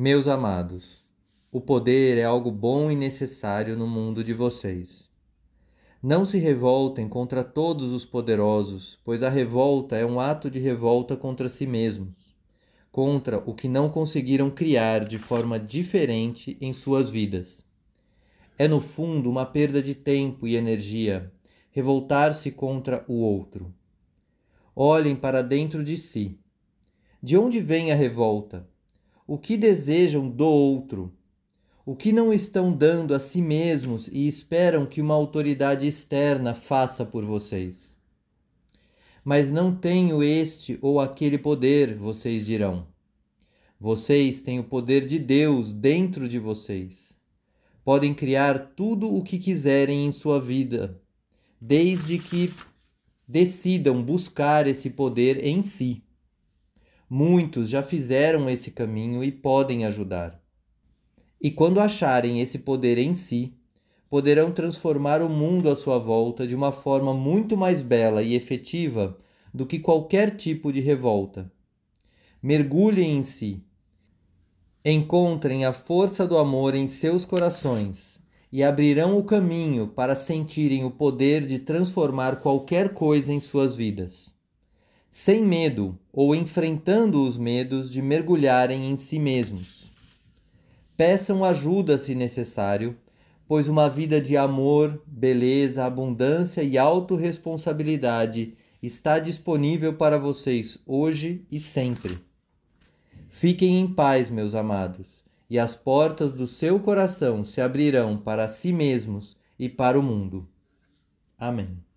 Meus amados, o poder é algo bom e necessário no mundo de vocês. Não se revoltem contra todos os poderosos, pois a revolta é um ato de revolta contra si mesmos, contra o que não conseguiram criar de forma diferente em suas vidas. É, no fundo, uma perda de tempo e energia revoltar-se contra o outro. Olhem para dentro de si. De onde vem a revolta? O que desejam do outro, o que não estão dando a si mesmos e esperam que uma autoridade externa faça por vocês. Mas não tenho este ou aquele poder, vocês dirão. Vocês têm o poder de Deus dentro de vocês. Podem criar tudo o que quiserem em sua vida, desde que decidam buscar esse poder em si. Muitos já fizeram esse caminho e podem ajudar. E quando acharem esse poder em si, poderão transformar o mundo à sua volta de uma forma muito mais bela e efetiva do que qualquer tipo de revolta. Mergulhem em si. Encontrem a força do amor em seus corações e abrirão o caminho para sentirem o poder de transformar qualquer coisa em suas vidas sem medo ou enfrentando os medos de mergulharem em si mesmos. Peçam ajuda se necessário, pois uma vida de amor, beleza, abundância e autorresponsabilidade está disponível para vocês hoje e sempre. Fiquem em paz, meus amados, e as portas do seu coração se abrirão para si mesmos e para o mundo. Amém.